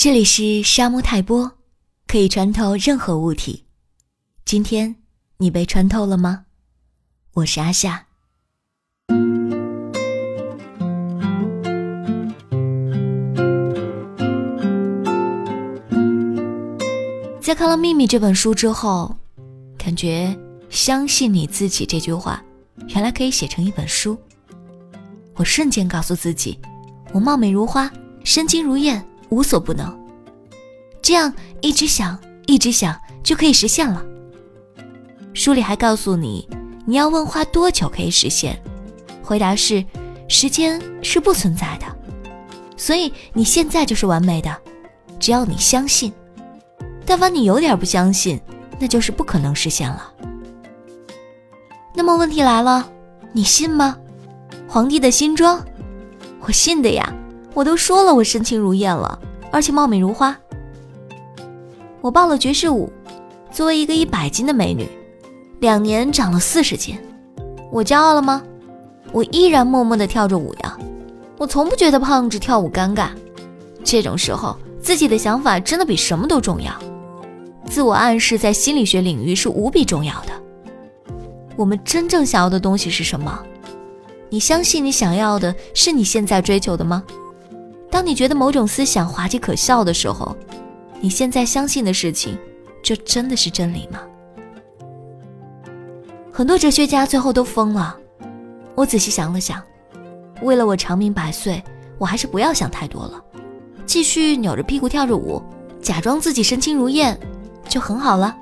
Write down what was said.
这里是沙漠泰波，可以穿透任何物体。今天你被穿透了吗？我是阿夏。在看了《秘密》这本书之后，感觉“相信你自己”这句话，原来可以写成一本书。我瞬间告诉自己，我貌美如花，身轻如燕。无所不能，这样一直想，一直想就可以实现了。书里还告诉你，你要问花多久可以实现，回答是：时间是不存在的，所以你现在就是完美的，只要你相信。但凡你有点不相信，那就是不可能实现了。那么问题来了，你信吗？皇帝的新装，我信的呀。我都说了，我身轻如燕了，而且貌美如花。我报了爵士舞，作为一个一百斤的美女，两年长了四十斤，我骄傲了吗？我依然默默地跳着舞呀，我从不觉得胖子跳舞尴尬。这种时候，自己的想法真的比什么都重要。自我暗示在心理学领域是无比重要的。我们真正想要的东西是什么？你相信你想要的是你现在追求的吗？当你觉得某种思想滑稽可笑的时候，你现在相信的事情，就真的是真理吗？很多哲学家最后都疯了。我仔细想了想，为了我长命百岁，我还是不要想太多了，继续扭着屁股跳着舞，假装自己身轻如燕，就很好了。